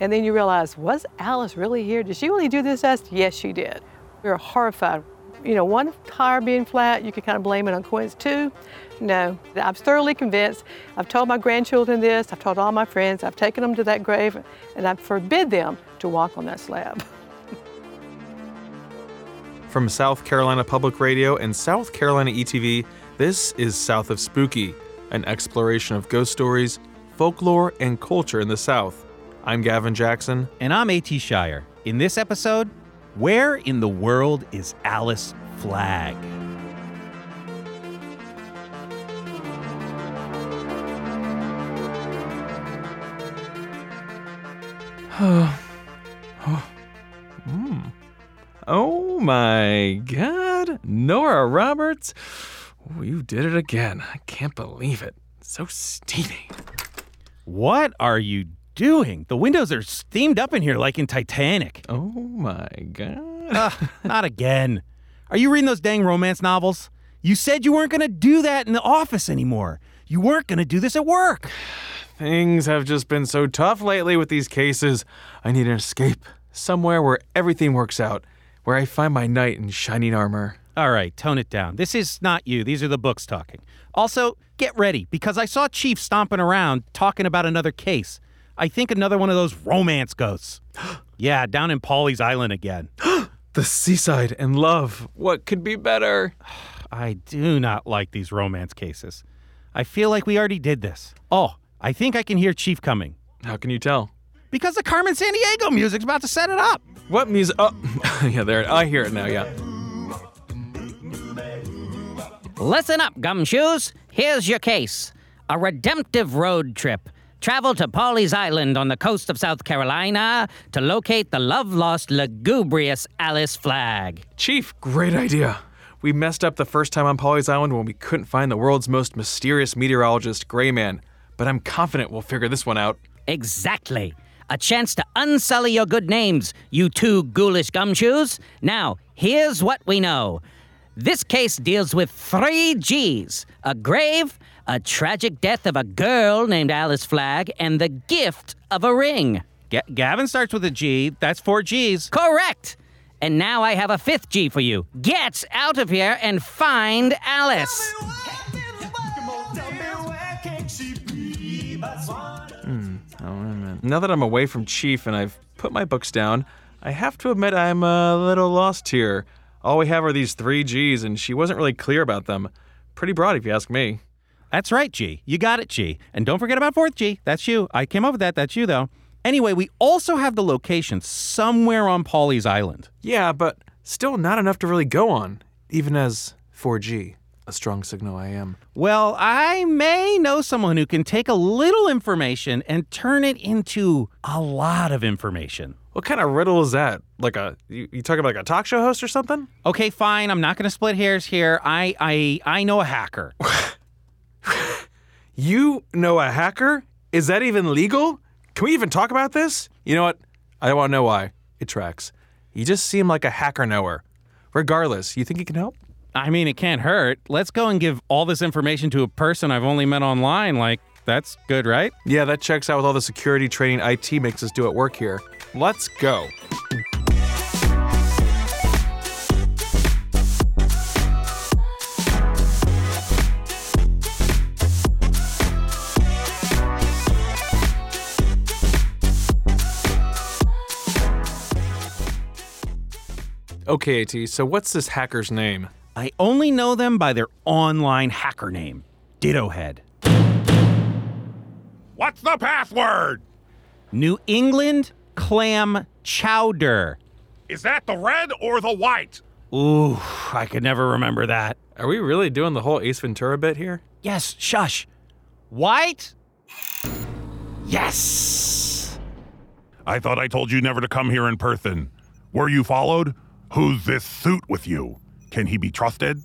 And then you realize, was Alice really here? Did she really do this test? Yes, she did. We were horrified. You know, one tire being flat, you could kind of blame it on coincidence. Two, no, I'm thoroughly convinced. I've told my grandchildren this, I've told all my friends, I've taken them to that grave, and I forbid them to walk on that slab. From South Carolina Public Radio and South Carolina ETV, this is South of Spooky, an exploration of ghost stories, folklore, and culture in the South. I'm Gavin Jackson. And I'm A.T. Shire. In this episode, where in the world is Alice Flagg? Hmm. Oh my god, Nora Roberts. Oh, you did it again. I can't believe it. So steamy. What are you doing? The windows are steamed up in here like in Titanic. Oh my god. Ugh, not again. Are you reading those dang romance novels? You said you weren't going to do that in the office anymore. You weren't going to do this at work. Things have just been so tough lately with these cases. I need an escape. Somewhere where everything works out, where I find my knight in shining armor. All right, tone it down. This is not you. These are the books talking. Also, get ready because I saw Chief stomping around talking about another case. I think another one of those romance ghosts. yeah, down in Pawleys Island again. The seaside and love. What could be better? I do not like these romance cases. I feel like we already did this. Oh, I think I can hear Chief coming. How can you tell? Because the Carmen Sandiego music's about to set it up. What music? Oh, yeah, there. I hear it now. Yeah. Listen up, gumshoes. Here's your case a redemptive road trip. Travel to Pawleys Island on the coast of South Carolina to locate the love lost, lugubrious Alice Flagg. Chief, great idea. We messed up the first time on Pawleys Island when we couldn't find the world's most mysterious meteorologist, Gray Man. But I'm confident we'll figure this one out. Exactly. A chance to unsully your good names, you two ghoulish gumshoes. Now, here's what we know. This case deals with three G's a grave, a tragic death of a girl named Alice Flagg, and the gift of a ring. Ga- Gavin starts with a G. That's four G's. Correct! And now I have a fifth G for you. Get out of here and find Alice. Hmm, now that I'm away from Chief and I've put my books down, I have to admit I'm a little lost here. All we have are these three G's, and she wasn't really clear about them. Pretty broad, if you ask me. That's right, G. You got it, G. And don't forget about fourth G. That's you. I came up with that. That's you, though. Anyway, we also have the location somewhere on Pawleys Island. Yeah, but still not enough to really go on, even as 4G, a strong signal I am. Well, I may know someone who can take a little information and turn it into a lot of information. What kind of riddle is that? Like a you, you talking about like a talk show host or something? Okay, fine. I'm not going to split hairs here. I I I know a hacker. You know a hacker? Is that even legal? Can we even talk about this? You know what? I don't want to know why. It tracks. You just seem like a hacker knower. Regardless, you think you can help? I mean, it can't hurt. Let's go and give all this information to a person I've only met online. Like, that's good, right? Yeah, that checks out with all the security training IT makes us do at work here. Let's go. Okay, AT, so what's this hacker's name? I only know them by their online hacker name, Dittohead. What's the password? New England clam chowder. Is that the red or the white? Ooh, I could never remember that. Are we really doing the whole Ace Ventura bit here? Yes, shush. White? Yes. I thought I told you never to come here in person. Were you followed? Who's this suit with you? Can he be trusted?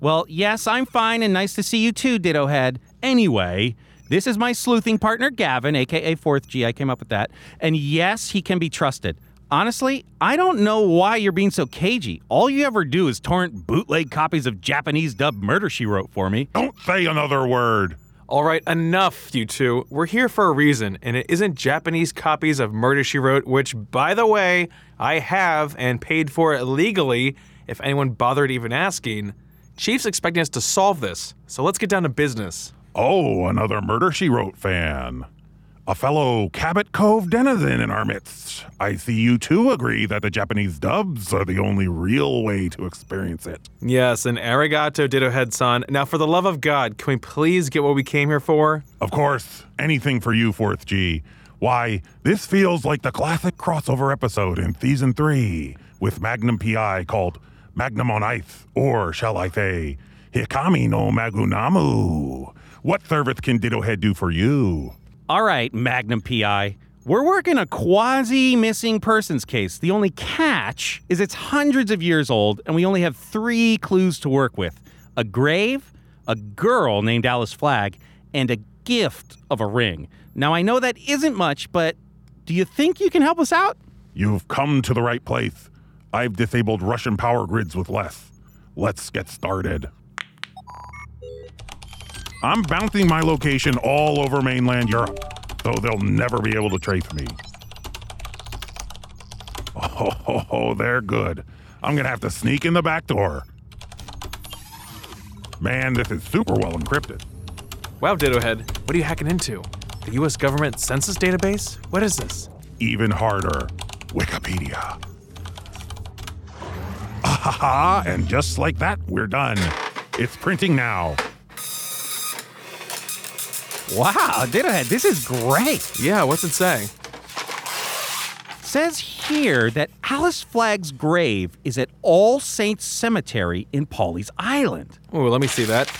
Well, yes, I'm fine and nice to see you too, Dittohead. Anyway, this is my sleuthing partner, Gavin, aka Fourth G. I came up with that. And yes, he can be trusted. Honestly, I don't know why you're being so cagey. All you ever do is torrent bootleg copies of Japanese dub Murder She Wrote for me. Don't say another word. All right, enough, you two. We're here for a reason, and it isn't Japanese copies of Murder She Wrote, which, by the way, I have and paid for it legally, if anyone bothered even asking. Chief's expecting us to solve this, so let's get down to business. Oh, another Murder She Wrote fan. A fellow Cabot Cove denizen in our midst. I see you too agree that the Japanese dubs are the only real way to experience it. Yes, and arigato ditto head san. Now, for the love of God, can we please get what we came here for? Of course, anything for you, 4th G. Why, this feels like the classic crossover episode in season 3 with Magnum PI called Magnum on Ice, or shall I say, Hikami no Magunamu. What service can Ditto Head do for you? All right, Magnum PI. We're working a quasi missing persons case. The only catch is it's hundreds of years old, and we only have three clues to work with a grave, a girl named Alice Flagg, and a gift of a ring. Now, I know that isn't much, but do you think you can help us out? You've come to the right place. I've disabled Russian power grids with less. Let's get started. I'm bouncing my location all over mainland Europe, so they'll never be able to trace me. Oh, they're good. I'm gonna have to sneak in the back door. Man, this is super well encrypted. Wow, ditto head, what are you hacking into? The US government census database? What is this? Even harder, Wikipedia. Ah, and just like that, we're done. It's printing now. Wow, Dittohead, this is great. Yeah, what's it say? Says here that Alice Flagg's grave is at All Saints Cemetery in Pawleys Island. Oh, let me see that.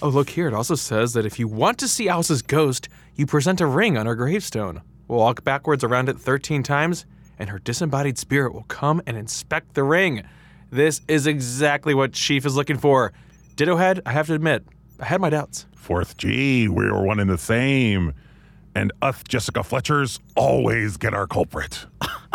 Oh, look here. It also says that if you want to see Alice's ghost, you present a ring on her gravestone. Walk backwards around it 13 times, and her disembodied spirit will come and inspect the ring. This is exactly what Chief is looking for. Ditto Head, I have to admit, I had my doubts. Fourth G, we were one and the same. And us Jessica Fletchers always get our culprit.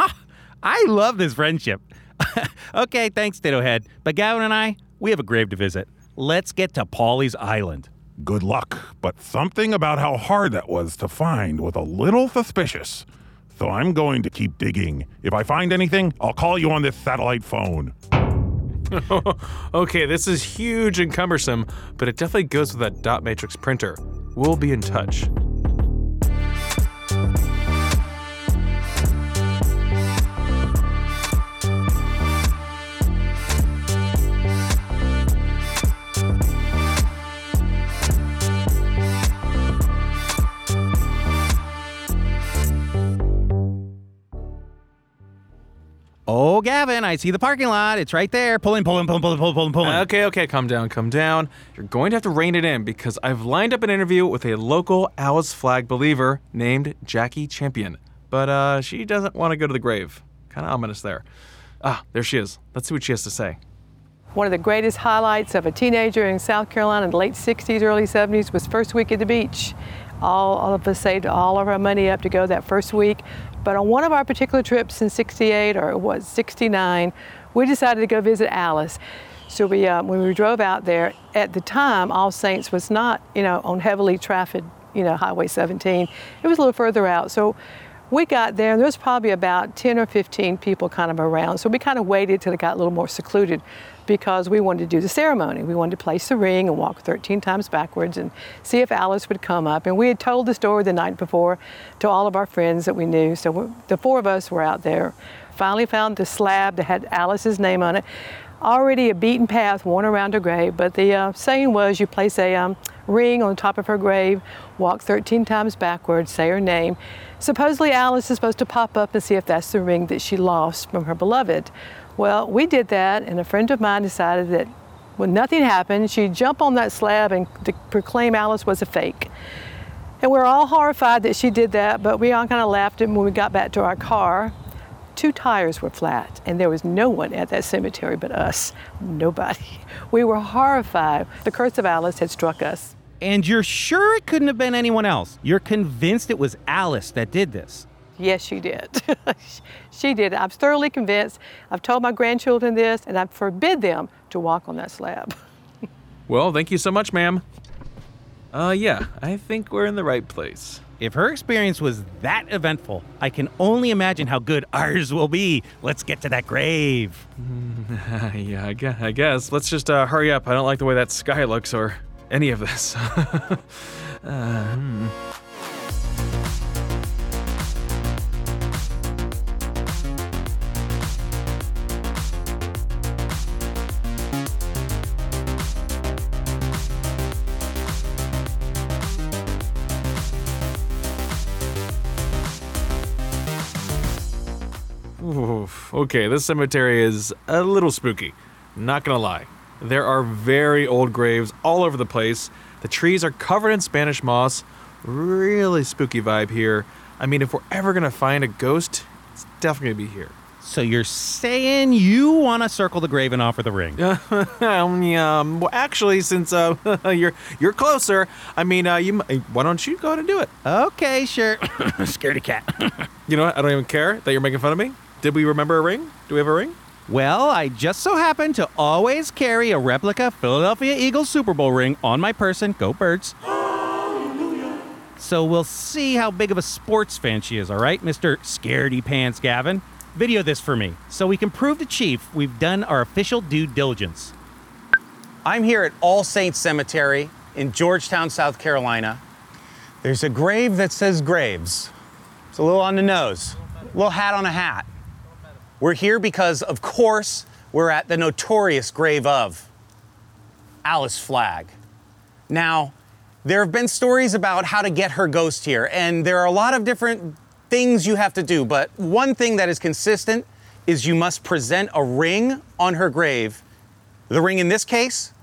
I love this friendship. okay, thanks, Dittohead. But Gavin and I, we have a grave to visit. Let's get to Pawleys Island. Good luck, but something about how hard that was to find was a little suspicious. So I'm going to keep digging. If I find anything, I'll call you on this satellite phone. okay, this is huge and cumbersome, but it definitely goes with that dot matrix printer. We'll be in touch. Gavin, I see the parking lot. It's right there. Pulling, pulling, pulling, pulling, pulling, pulling, pulling. Okay, okay, calm down, calm down. You're going to have to rein it in because I've lined up an interview with a local Alice Flagg believer named Jackie Champion. But uh, she doesn't want to go to the grave. Kind of ominous there. Ah, there she is. Let's see what she has to say. One of the greatest highlights of a teenager in South Carolina in the late 60s, early 70s was first week at the beach. All, all of us saved all of our money up to go that first week. But on one of our particular trips in 68 or it was 69, we decided to go visit Alice. So we, uh, when we drove out there, at the time, All Saints was not, you know, on heavily trafficked, you know, Highway 17. It was a little further out. So we got there, and there was probably about 10 or 15 people kind of around. So we kind of waited till it got a little more secluded because we wanted to do the ceremony. We wanted to place the ring and walk 13 times backwards and see if Alice would come up. And we had told the story the night before to all of our friends that we knew. So the four of us were out there. Finally found the slab that had Alice's name on it. Already a beaten path worn around her grave, but the uh, saying was you place a um, ring on top of her grave, walk 13 times backwards, say her name. Supposedly Alice is supposed to pop up and see if that's the ring that she lost from her beloved. Well, we did that, and a friend of mine decided that when nothing happened, she'd jump on that slab and proclaim Alice was a fake. And we are all horrified that she did that, but we all kind of laughed it when we got back to our car. Two tires were flat, and there was no one at that cemetery but us. Nobody. We were horrified. The curse of Alice had struck us. And you're sure it couldn't have been anyone else? You're convinced it was Alice that did this? Yes, she did. she did. I'm thoroughly convinced. I've told my grandchildren this, and I forbid them to walk on that slab. Well, thank you so much, ma'am. Uh, yeah, I think we're in the right place. If her experience was that eventful, I can only imagine how good ours will be. Let's get to that grave. yeah, I guess, I guess. Let's just uh, hurry up. I don't like the way that sky looks or any of this. uh, hmm. Oof. Okay, this cemetery is a little spooky. Not gonna lie. There are very old graves all over the place. The trees are covered in Spanish moss. Really spooky vibe here. I mean, if we're ever gonna find a ghost, it's definitely gonna be here. So you're saying you want to circle the grave and offer the ring? um, um, well, actually, since uh, you're you're closer, I mean, uh, you why don't you go ahead and do it? Okay, sure. Scaredy cat. You know what? I don't even care that you're making fun of me. Did we remember a ring? Do we have a ring? well, I just so happen to always carry a replica Philadelphia Eagles Super Bowl ring on my person. Go Birds. So we'll see how big of a sports fan she is, all right, Mr. Scaredy Pants Gavin? Video this for me so we can prove to Chief we've done our official due diligence. I'm here at All Saints Cemetery in Georgetown, South Carolina. There's a grave that says Graves. It's a little on the nose, a little hat on a hat. We're here because, of course, we're at the notorious grave of Alice Flagg. Now, there have been stories about how to get her ghost here, and there are a lot of different things you have to do, but one thing that is consistent is you must present a ring on her grave. The ring in this case,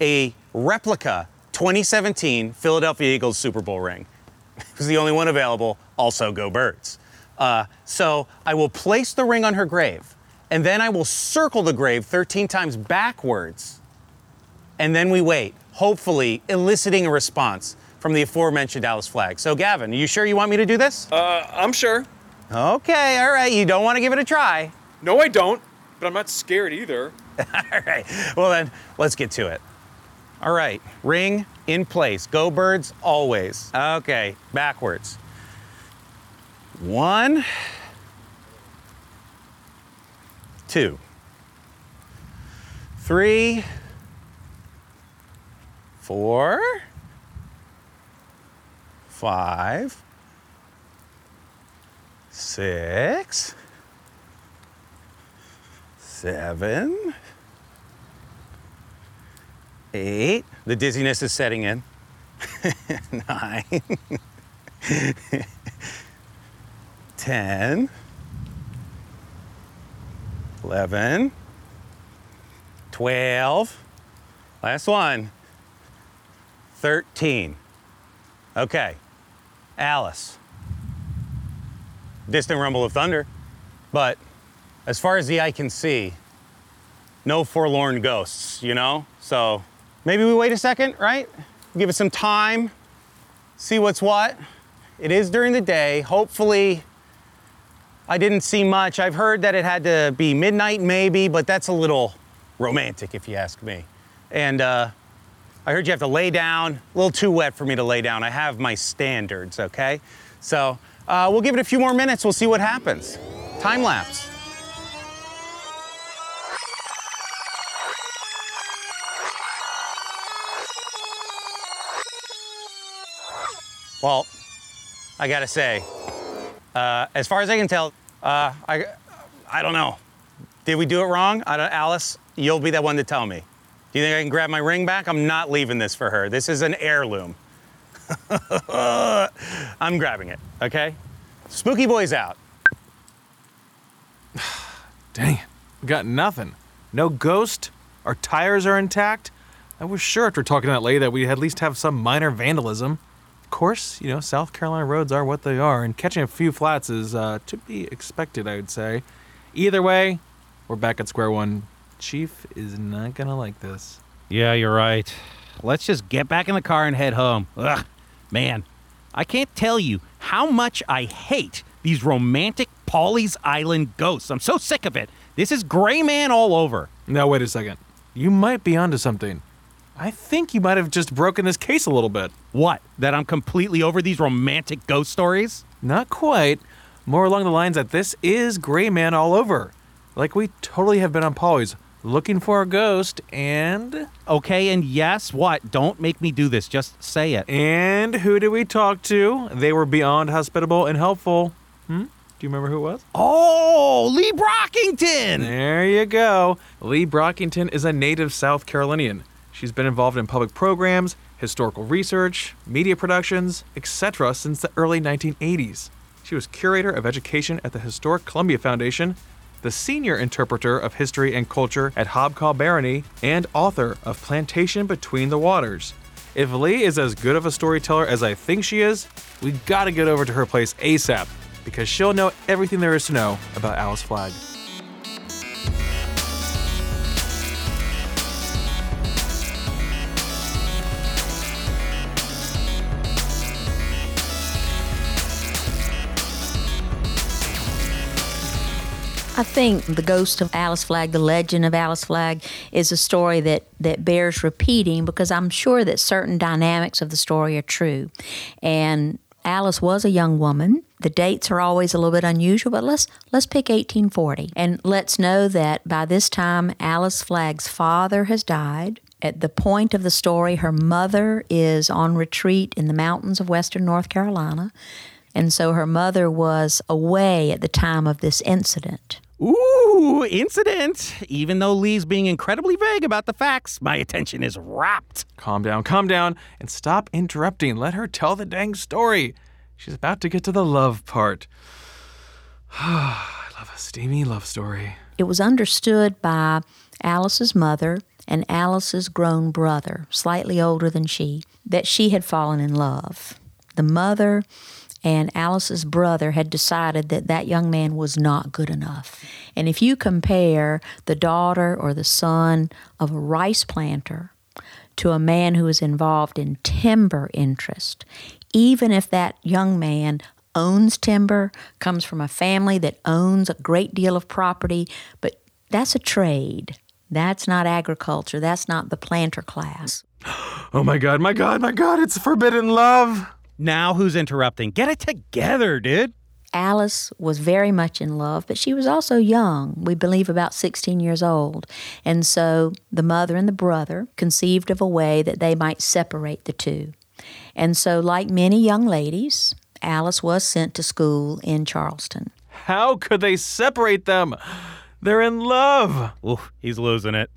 a replica 2017 Philadelphia Eagles Super Bowl ring. It was the only one available. Also, go birds. Uh, so I will place the ring on her grave, and then I will circle the grave 13 times backwards, and then we wait, hopefully eliciting a response from the aforementioned Alice Flagg. So, Gavin, are you sure you want me to do this? Uh, I'm sure. Okay, all right. You don't want to give it a try. No, I don't. But I'm not scared either. All right. Well, then, let's get to it. All right. Ring in place. Go birds always. Okay. Backwards. One, two, three, four, five, six, seven, eight. The dizziness is setting in. Nine, ten, eleven, twelve. Last one. Thirteen. Okay. Alice. Distant rumble of thunder. But as far as the eye can see, no forlorn ghosts, you know? So maybe we wait a second, right? Give it some time, see what's what. It is during the day. Hopefully, I didn't see much. I've heard that it had to be midnight, maybe, but that's a little romantic, if you ask me. And uh, I heard you have to lay down. A little too wet for me to lay down. I have my standards, okay? So uh, we'll give it a few more minutes. We'll see what happens. Time lapse. Well, I gotta say, uh, as far as I can tell, uh, I, I don't know. Did we do it wrong? I don't, Alice, you'll be that one to tell me. Do you think I can grab my ring back? I'm not leaving this for her. This is an heirloom. I'm grabbing it, okay? Spooky Boy's out. Dang it. We got nothing. No ghost. Our tires are intact. I was sure after talking to that lady that we'd at least have some minor vandalism. Of course, you know, South Carolina roads are what they are, and catching a few flats is uh, to be expected, I would say. Either way, we're back at square one. Chief is not gonna like this. Yeah, you're right. Let's just get back in the car and head home. Ugh, man, I can't tell you how much I hate these romantic Pawleys Island ghosts. I'm so sick of it. This is Gray Man all over. Now, wait a second. You might be onto something. I think you might have just broken this case a little bit. What? That I'm completely over these romantic ghost stories? Not quite. More along the lines that this is Gray Man all over. Like we totally have been on Pawleys looking for a ghost and. Okay, and yes, what? Don't make me do this. Just say it. And who did we talk to? They were beyond hospitable and helpful. Hmm? Do you remember who it was? Oh, Lee Brockington! There you go. Lee Brockington is a native South Carolinian. She's been involved in public programs, historical research, media productions, etc. since the early 1980s. She was curator of education at the Historic Columbia Foundation, the senior interpreter of history and culture at Hobcaw Barony, and author of Plantation Between the Waters. If Lee is as good of a storyteller as I think she is, we gotta get over to her place ASAP because she'll know everything there is to know about Alice Flagg. I think the ghost of Alice Flagg, the legend of Alice Flagg, is a story that, that bears repeating because I'm sure that certain dynamics of the story are true. And Alice was a young woman. The dates are always a little bit unusual, but let's let's pick 1840. And let's know that by this time Alice Flagg's father has died. At the point of the story, her mother is on retreat in the mountains of western North Carolina. And so her mother was away at the time of this incident. Ooh, incident. Even though Lee's being incredibly vague about the facts, my attention is rapt. Calm down, calm down, and stop interrupting. Let her tell the dang story. She's about to get to the love part. I love a steamy love story. It was understood by Alice's mother and Alice's grown brother, slightly older than she, that she had fallen in love. The mother and Alice's brother had decided that that young man was not good enough. And if you compare the daughter or the son of a rice planter to a man who is involved in timber interest, even if that young man owns timber, comes from a family that owns a great deal of property, but that's a trade. That's not agriculture. That's not the planter class. Oh my god, my god, my god, it's forbidden love. Now who's interrupting? Get it together, dude. Alice was very much in love, but she was also young, we believe about 16 years old. And so the mother and the brother conceived of a way that they might separate the two. And so, like many young ladies, Alice was sent to school in Charleston. How could they separate them? They're in love. Ooh, he's losing it.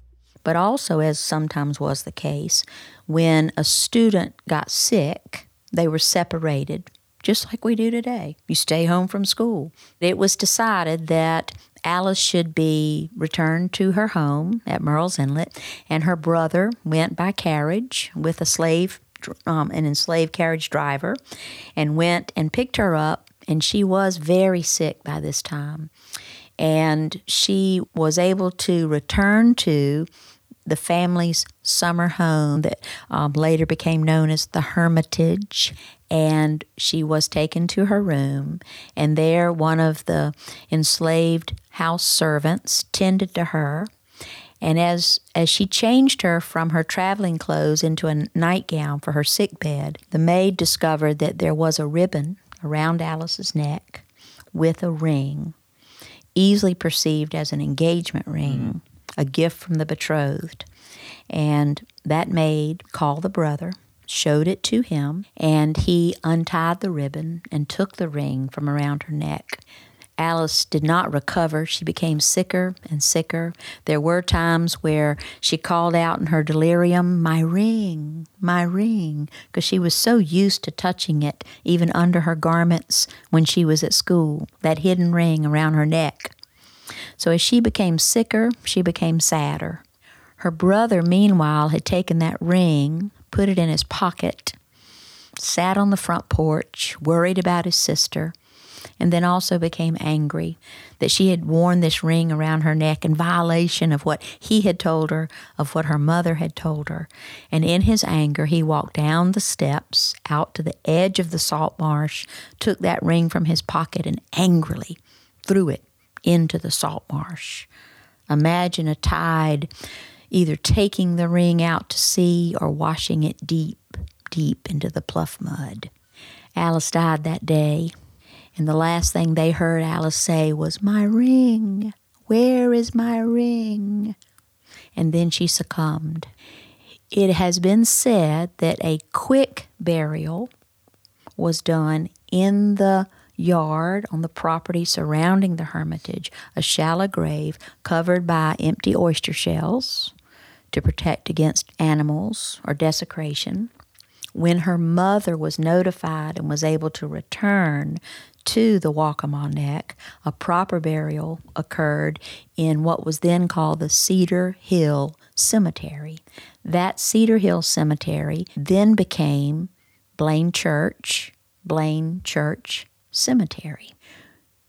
But also, as sometimes was the case, when a student got sick, they were separated, just like we do today. You stay home from school. It was decided that Alice should be returned to her home at Murrells Inlet, and her brother went by carriage with a slave, um, an enslaved carriage driver, and went and picked her up. And she was very sick by this time. And she was able to return to the family's summer home that um, later became known as the Hermitage. And she was taken to her room, and there one of the enslaved house servants tended to her. And as, as she changed her from her traveling clothes into a nightgown for her sick bed, the maid discovered that there was a ribbon around Alice's neck with a ring, easily perceived as an engagement ring. Mm a gift from the betrothed. And that maid called the brother, showed it to him, and he untied the ribbon and took the ring from around her neck. Alice did not recover. She became sicker and sicker. There were times where she called out in her delirium, My ring, my ring, because she was so used to touching it, even under her garments when she was at school, that hidden ring around her neck. So as she became sicker, she became sadder. Her brother, meanwhile, had taken that ring, put it in his pocket, sat on the front porch, worried about his sister, and then also became angry that she had worn this ring around her neck in violation of what he had told her, of what her mother had told her. And in his anger, he walked down the steps out to the edge of the salt marsh, took that ring from his pocket, and angrily threw it into the salt marsh. Imagine a tide either taking the ring out to sea or washing it deep, deep into the pluff mud. Alice died that day, and the last thing they heard Alice say was, My ring, where is my ring? And then she succumbed. It has been said that a quick burial was done in the yard on the property surrounding the hermitage, a shallow grave covered by empty oyster shells to protect against animals or desecration. When her mother was notified and was able to return to the Waccamaw Neck, a proper burial occurred in what was then called the Cedar Hill Cemetery. That Cedar Hill Cemetery then became Belin Church, Belin Church Cemetery.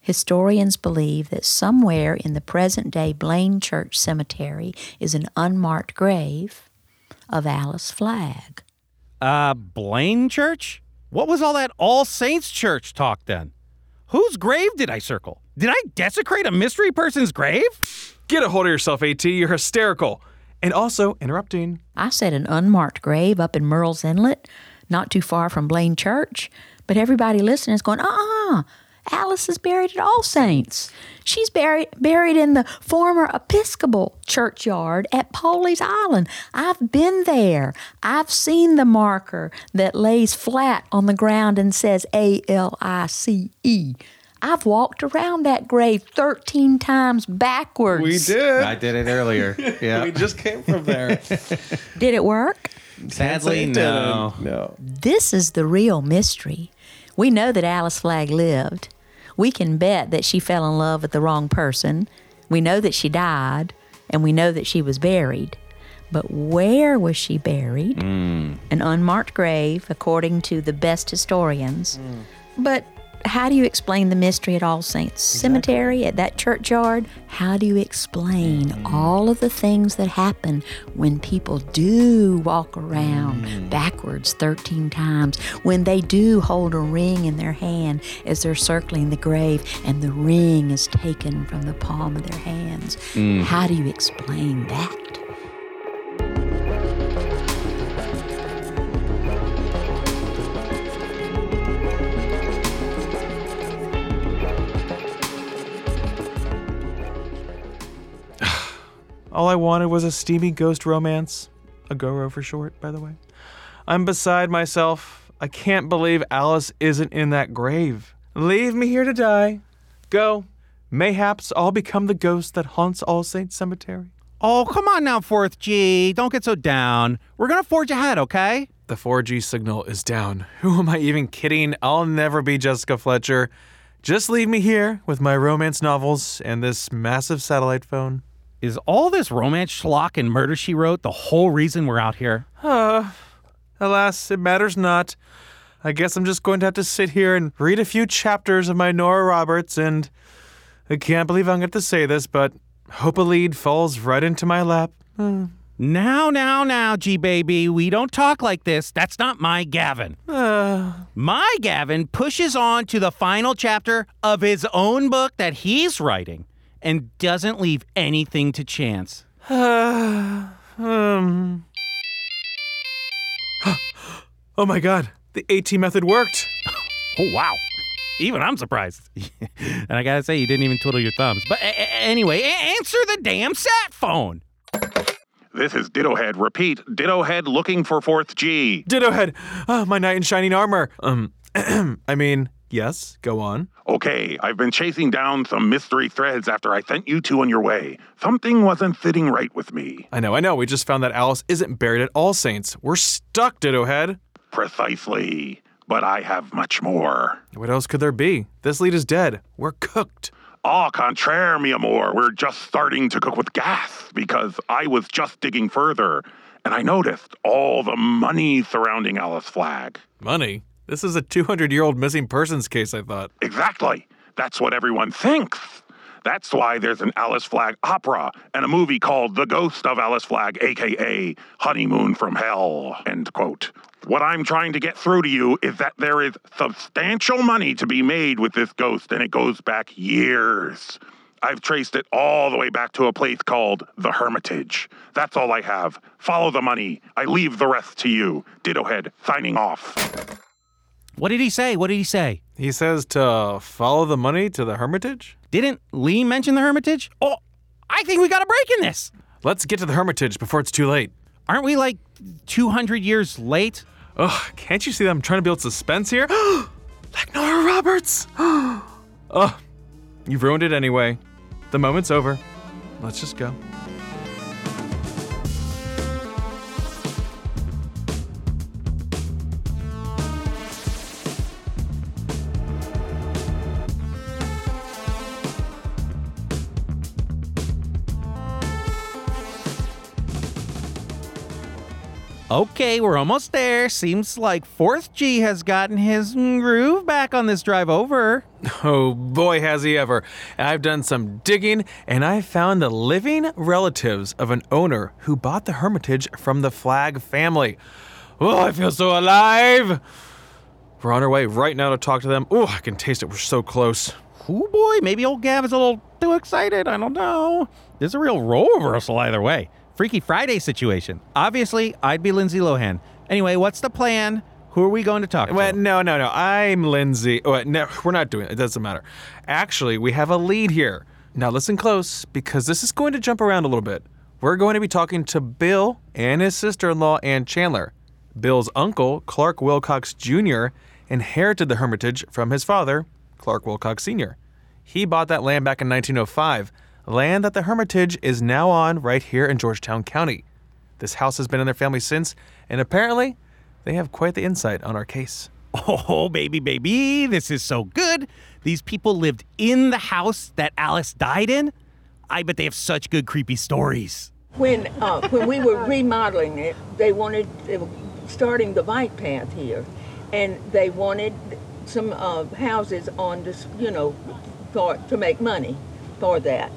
Historians believe that somewhere in the present day Belin Church Cemetery is an unmarked grave of Alice Flagg. Uh, Belin Church? What was all that All Saints Church talk then? Whose grave did I circle? Did I desecrate a mystery person's grave? Get a hold of yourself, AT. You're hysterical. And also, interrupting. I said an unmarked grave up in Murrells Inlet, not too far from Belin Church, but everybody listening is going, uh uh Alice is buried at All Saints. She's buried buried in the former Episcopal churchyard at Pawleys Island. I've been there. I've seen the marker that lays flat on the ground and says A L I C E. I've walked around that grave 13 times backwards. We did. I did it earlier. Yeah. We just came from there. Did it work? Sadly, no. No. This is the real mystery. We know that Alice Flagg lived. We can bet that she fell in love with the wrong person. We know that she died, and we know that she was buried. But where was she buried? Hmm. An unmarked grave, according to the best historians. Hmm. But how do you explain the mystery at All Saints Cemetery, at that churchyard? How do you explain mm. all of the things that happen when people do walk around mm. backwards 13 times, when they do hold a ring in their hand as they're circling the grave and the ring is taken from the palm of their hands? Mm. How do you explain that? All I wanted was a steamy ghost romance. A Goro for short, by the way. I'm beside myself. I can't believe Alice isn't in that grave. Leave me here to die. Go. Mayhaps I'll become the ghost that haunts All Saints Cemetery. Oh, come on now, Fourth G. Don't get so down. We're gonna forge ahead, okay? The 4G signal is down. Who am I even kidding? I'll never be Jessica Fletcher. Just leave me here with my romance novels and this massive satellite phone. Is all this romance schlock and murder she wrote the whole reason we're out here? Alas, it matters not. I guess I'm just going to have to sit here and read a few chapters of my Nora Roberts, and I can't believe I'm going to say this, but hope a lead falls right into my lap. Hmm. Now, now, now, G baby, we don't talk like this. That's not my Gavin. Uh. my Gavin pushes on to the final chapter of his own book that he's writing and doesn't leave anything to chance. Um. oh my god, the AT method worked. Oh, wow. Even I'm surprised. and I gotta say, you didn't even twiddle your thumbs. But a- a- anyway, a- answer the damn sat phone. This is Dittohead. Repeat, Dittohead looking for fourth G. Ditto head. Ah, my knight in shining armor. Um, I mean, yes, go on. Okay, I've been chasing down some mystery threads after I sent you two on your way. Something wasn't sitting right with me. I know, I know. We just found that Alice isn't buried at All Saints. We're stuck, Ditto head. Precisely. But I have much more. What else could there be? This lead is dead. We're cooked. Au contraire, mi amor, we're just starting to cook with gas because I was just digging further and I noticed all the money surrounding Alice Flagg. Money? This is a 200 year old missing persons case, I thought. Exactly. That's what everyone thinks. That's why there's an Alice Flagg opera and a movie called The Ghost of Alice Flagg, aka Honeymoon from Hell. End quote. What I'm trying to get through to you is that there is substantial money to be made with this ghost, and it goes back years. I've traced it all the way back to a place called the Hermitage. That's all I have. Follow the money. I leave the rest to you. Dittohead, signing off. What did he say? What did he say? He says to follow the money to the Hermitage? Didn't Lee mention the Hermitage? Oh, I think we got a break in this. Let's get to the Hermitage before it's too late. Aren't we like 200 years late? Ugh, can't you see that I'm trying to build suspense here? like Nora Roberts! Ugh, you've ruined it anyway. The moment's over. Let's just go. Okay, we're almost there. Seems like Fourth G has gotten his groove back on this drive over. Oh boy, has he ever. I've done some digging and I found the living relatives of an owner who bought the Hermitage from the Flagg family. Oh, I feel so alive. We're on our way right now to talk to them. Oh, I can taste it. We're so close. Oh boy, maybe old Gav is a little too excited. I don't know. There's a real role reversal either way. Freaky Friday situation. Obviously, I'd be Lindsay Lohan. Anyway, what's the plan? Who are we going to talk to? Well, no, no, no. I'm Lindsay. Oh, no, we're not doing it. It doesn't matter. Actually, we have a lead here. Now listen close because this is going to jump around a little bit. We're going to be talking to Bill and his sister-in-law Ann Chandler. Bill's uncle, Clark Wilcox Jr., inherited the Hermitage from his father, Clark Wilcox Sr. He bought that land back in 1905, land that the Hermitage is now on right here in Georgetown County. This house has been in their family since, and apparently, they have quite the insight on our case. Oh, baby, baby, this is so good. These people lived in the house that Alice died in. I bet they have such good creepy stories. When uh, when we were remodeling it, they wanted they were starting the bike path here, and they wanted some uh, houses on this, you know, for to make money for that,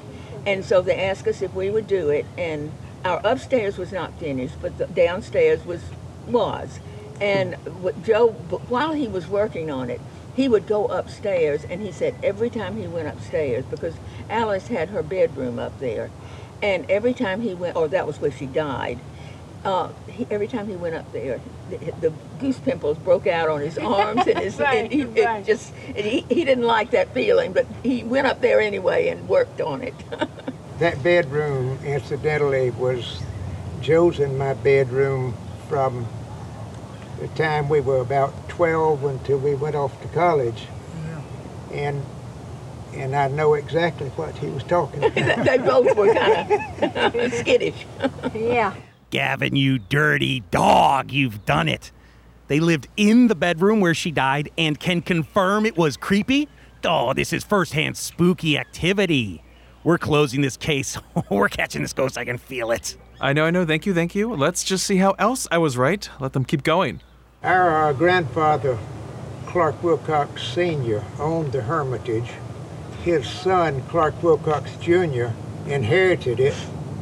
and so they asked us if we would do it. And our upstairs was not finished, but the downstairs was was. And Joe, while he was working on it, he would go upstairs, and he said every time he went upstairs, because Alice had her bedroom up there, and every time he went, or that was where she died, uh, he, every time he went up there, the, the goose pimples broke out on his arms and his, and he, Right, it just, and he, he didn't like that feeling, but he went up there anyway and worked on it. That bedroom, incidentally, was Joe's and my bedroom from the time we were about 12 until we went off to college. And and I know exactly what he was talking about. they both were kind of skittish. yeah. Gavin, you dirty dog, you've done it. They lived in the bedroom where she died and can confirm it was creepy. Oh, this is firsthand spooky activity. We're closing this case. We're catching this ghost. I can feel it. I know, I know. Thank you, thank you. Let's just see how else I was right. Let them keep going. Our uh, grandfather, Clark Wilcox Sr., owned the Hermitage. His son, Clark Wilcox Jr., inherited it,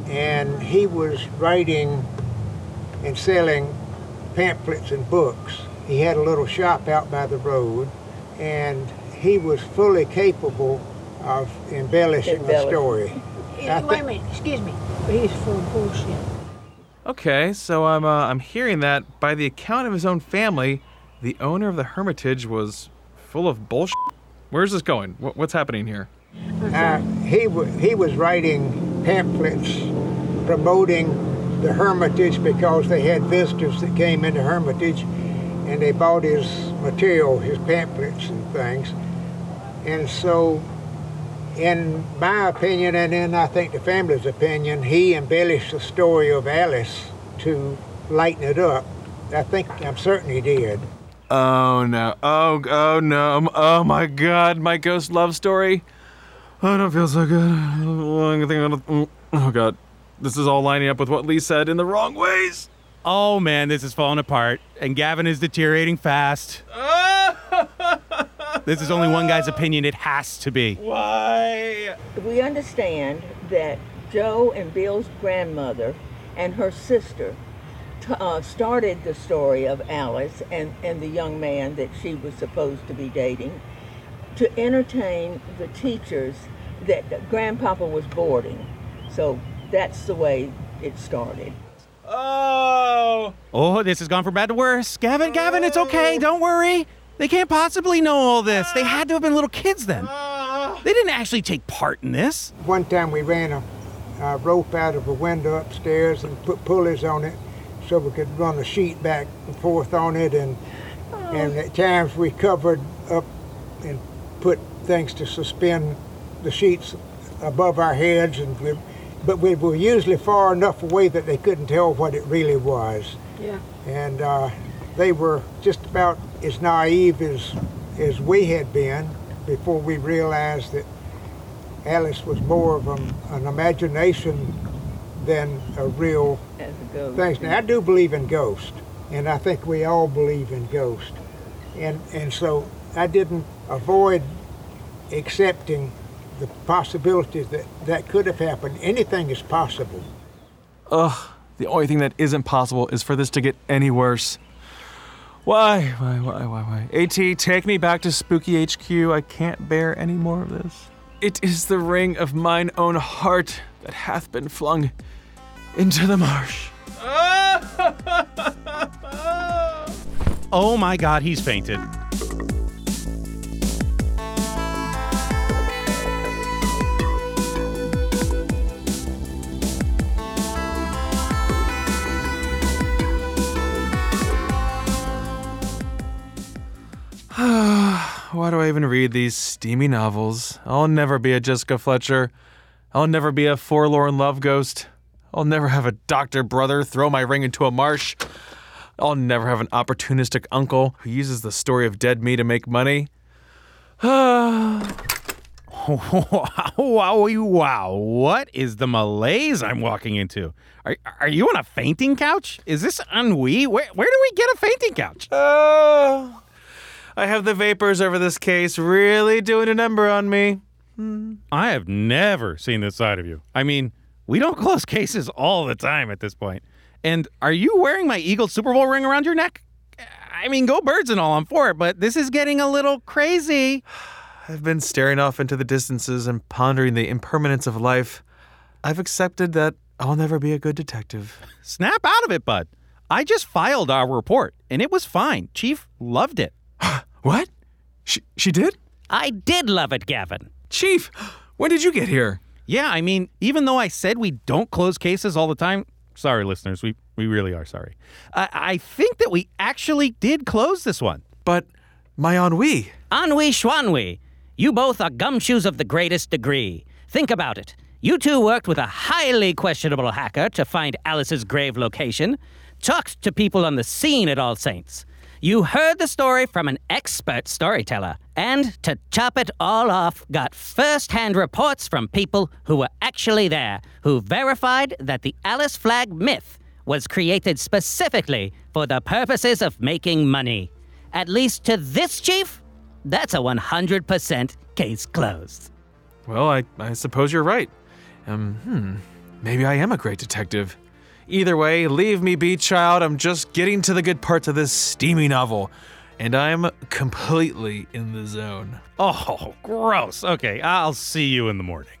and he was writing and selling pamphlets and books. He had a little shop out by the road, and he was fully capable of embellishing a story. I Wait thi- a minute, excuse me. He's full of bullshit. Okay, so I'm uh, I'm hearing that by the account of his own family, the owner of the Hermitage was full of bullshit. Where's this going? What, what's happening here? Uh, he, wa he was writing pamphlets promoting the Hermitage because they had visitors that came into Hermitage and they bought his material, his pamphlets and things. And so, in my opinion, and in I think the family's opinion, he embellished the story of Alice to lighten it up. I think, I'm certain he did. Oh no! Oh oh no! Oh my God! My ghost love story. I don't feel so good. I think I'm mm, Oh God! This is all lining up with what Lee said in the wrong ways. Oh man, this is falling apart, and Gavin is deteriorating fast. This is only one guy's opinion. It has to be. Why? we understand that Joe and Bill's grandmother and her sister t- uh, started the story of Alice and, and the young man that she was supposed to be dating to entertain the teachers that, that Grandpapa was boarding. So that's the way it started. Oh. Oh, this has gone from bad to worse. Gavin, Gavin, it's okay. Oh. Don't worry. They can't possibly know all this. They had to have been little kids then. Ah. They didn't actually take part in this. One time we ran a, a rope out of a window upstairs and put pulleys on it so we could run a sheet back and forth on it. And, oh. and at times we covered up and put things to suspend the sheets above our heads. And we, but we were usually far enough away that they couldn't tell what it really was. Yeah. And uh, they were just about as naive as, as we had been before we realized that Alice was more of an, an imagination than a real a thing. Now, I do believe in ghosts, and I think we all believe in ghosts. And, and so I didn't avoid accepting the possibilities that that could have happened. Anything is possible. Ugh, the only thing that isn't possible is for this to get any worse. Why, why, why, why, why? AT, take me back to Spooky HQ. I can't bear any more of this. It is the ring of mine own heart that hath been flung into the marsh. Oh my god, he's fainted. Why do I even read these steamy novels? I'll never be a Jessica Fletcher. I'll never be a forlorn love ghost. I'll never have a doctor brother throw my ring into a marsh. I'll never have an opportunistic uncle who uses the story of dead me to make money. wow, wow, wow. What is the malaise I'm walking into? Are, are you on a fainting couch? Is this ennui? Where, where do we get a fainting couch? Oh, I have the vapors over this case really doing a number on me. I have never seen this side of you. I mean, we don't close cases all the time at this point. And are you wearing my Eagle Super Bowl ring around your neck? I mean, go birds and all, I'm for it, but this is getting a little crazy. I've been staring off into the distances and pondering the impermanence of life. I've accepted that I'll never be a good detective. Snap out of it, bud. I just filed our report, and it was fine. Chief loved it. What? She, she did? I did love it, Gavin. Chief, when did you get here? Yeah, I mean, even though I said we don't close cases all the time, sorry, listeners, we, we really are sorry. I, I think that we actually did close this one. But my ennui. Ennui schwanui. You both are gumshoes of the greatest degree. Think about it. You two worked with a highly questionable hacker to find Alice's grave location, talked to people on the scene at All Saints. You heard the story from an expert storyteller, and to chop it all off, got first hand reports from people who were actually there, who verified that the Alice Flagg myth was created specifically for the purposes of making money. At least to this chief, that's a 100% case closed. Well, I, I suppose you're right. Um, hmm. Maybe I am a great detective. Either way, leave me be, child. I'm just getting to the good parts of this steamy novel. And I'm completely in the zone. Oh, gross. Okay, I'll see you in the morning.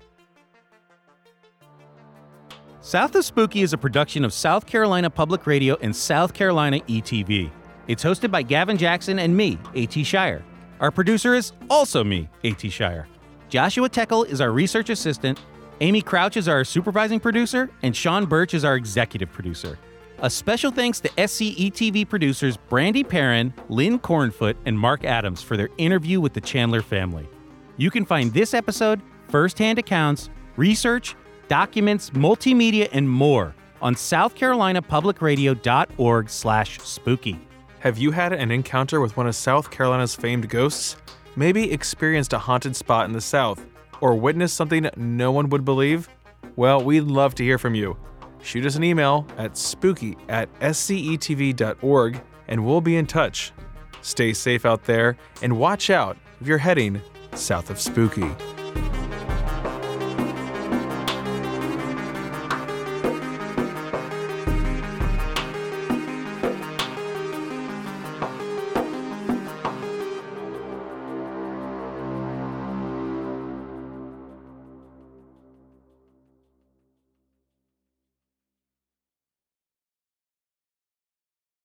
South of Spooky is a production of South Carolina Public Radio and South Carolina ETV. It's hosted by Gavin Jackson and me, A.T. Shire. Our producer is also me, A.T. Shire. Joshua Teckel is our research assistant, Amy Crouch is our supervising producer, and Sean Birch is our executive producer. A special thanks to SCETV producers Brandy Perrin, Lynn Cornfoot, and Mark Adams for their interview with the Chandler family. You can find this episode, firsthand accounts, research, documents, multimedia, and more on southcarolinapublicradio.org slash spooky. Have you had an encounter with one of South Carolina's famed ghosts? Maybe experienced a haunted spot in the South? Or witnessed something no one would believe? Well, we'd love to hear from you. Shoot us an email at spooky at scetv.org and we'll be in touch. Stay safe out there and watch out if you're heading south of Spooky.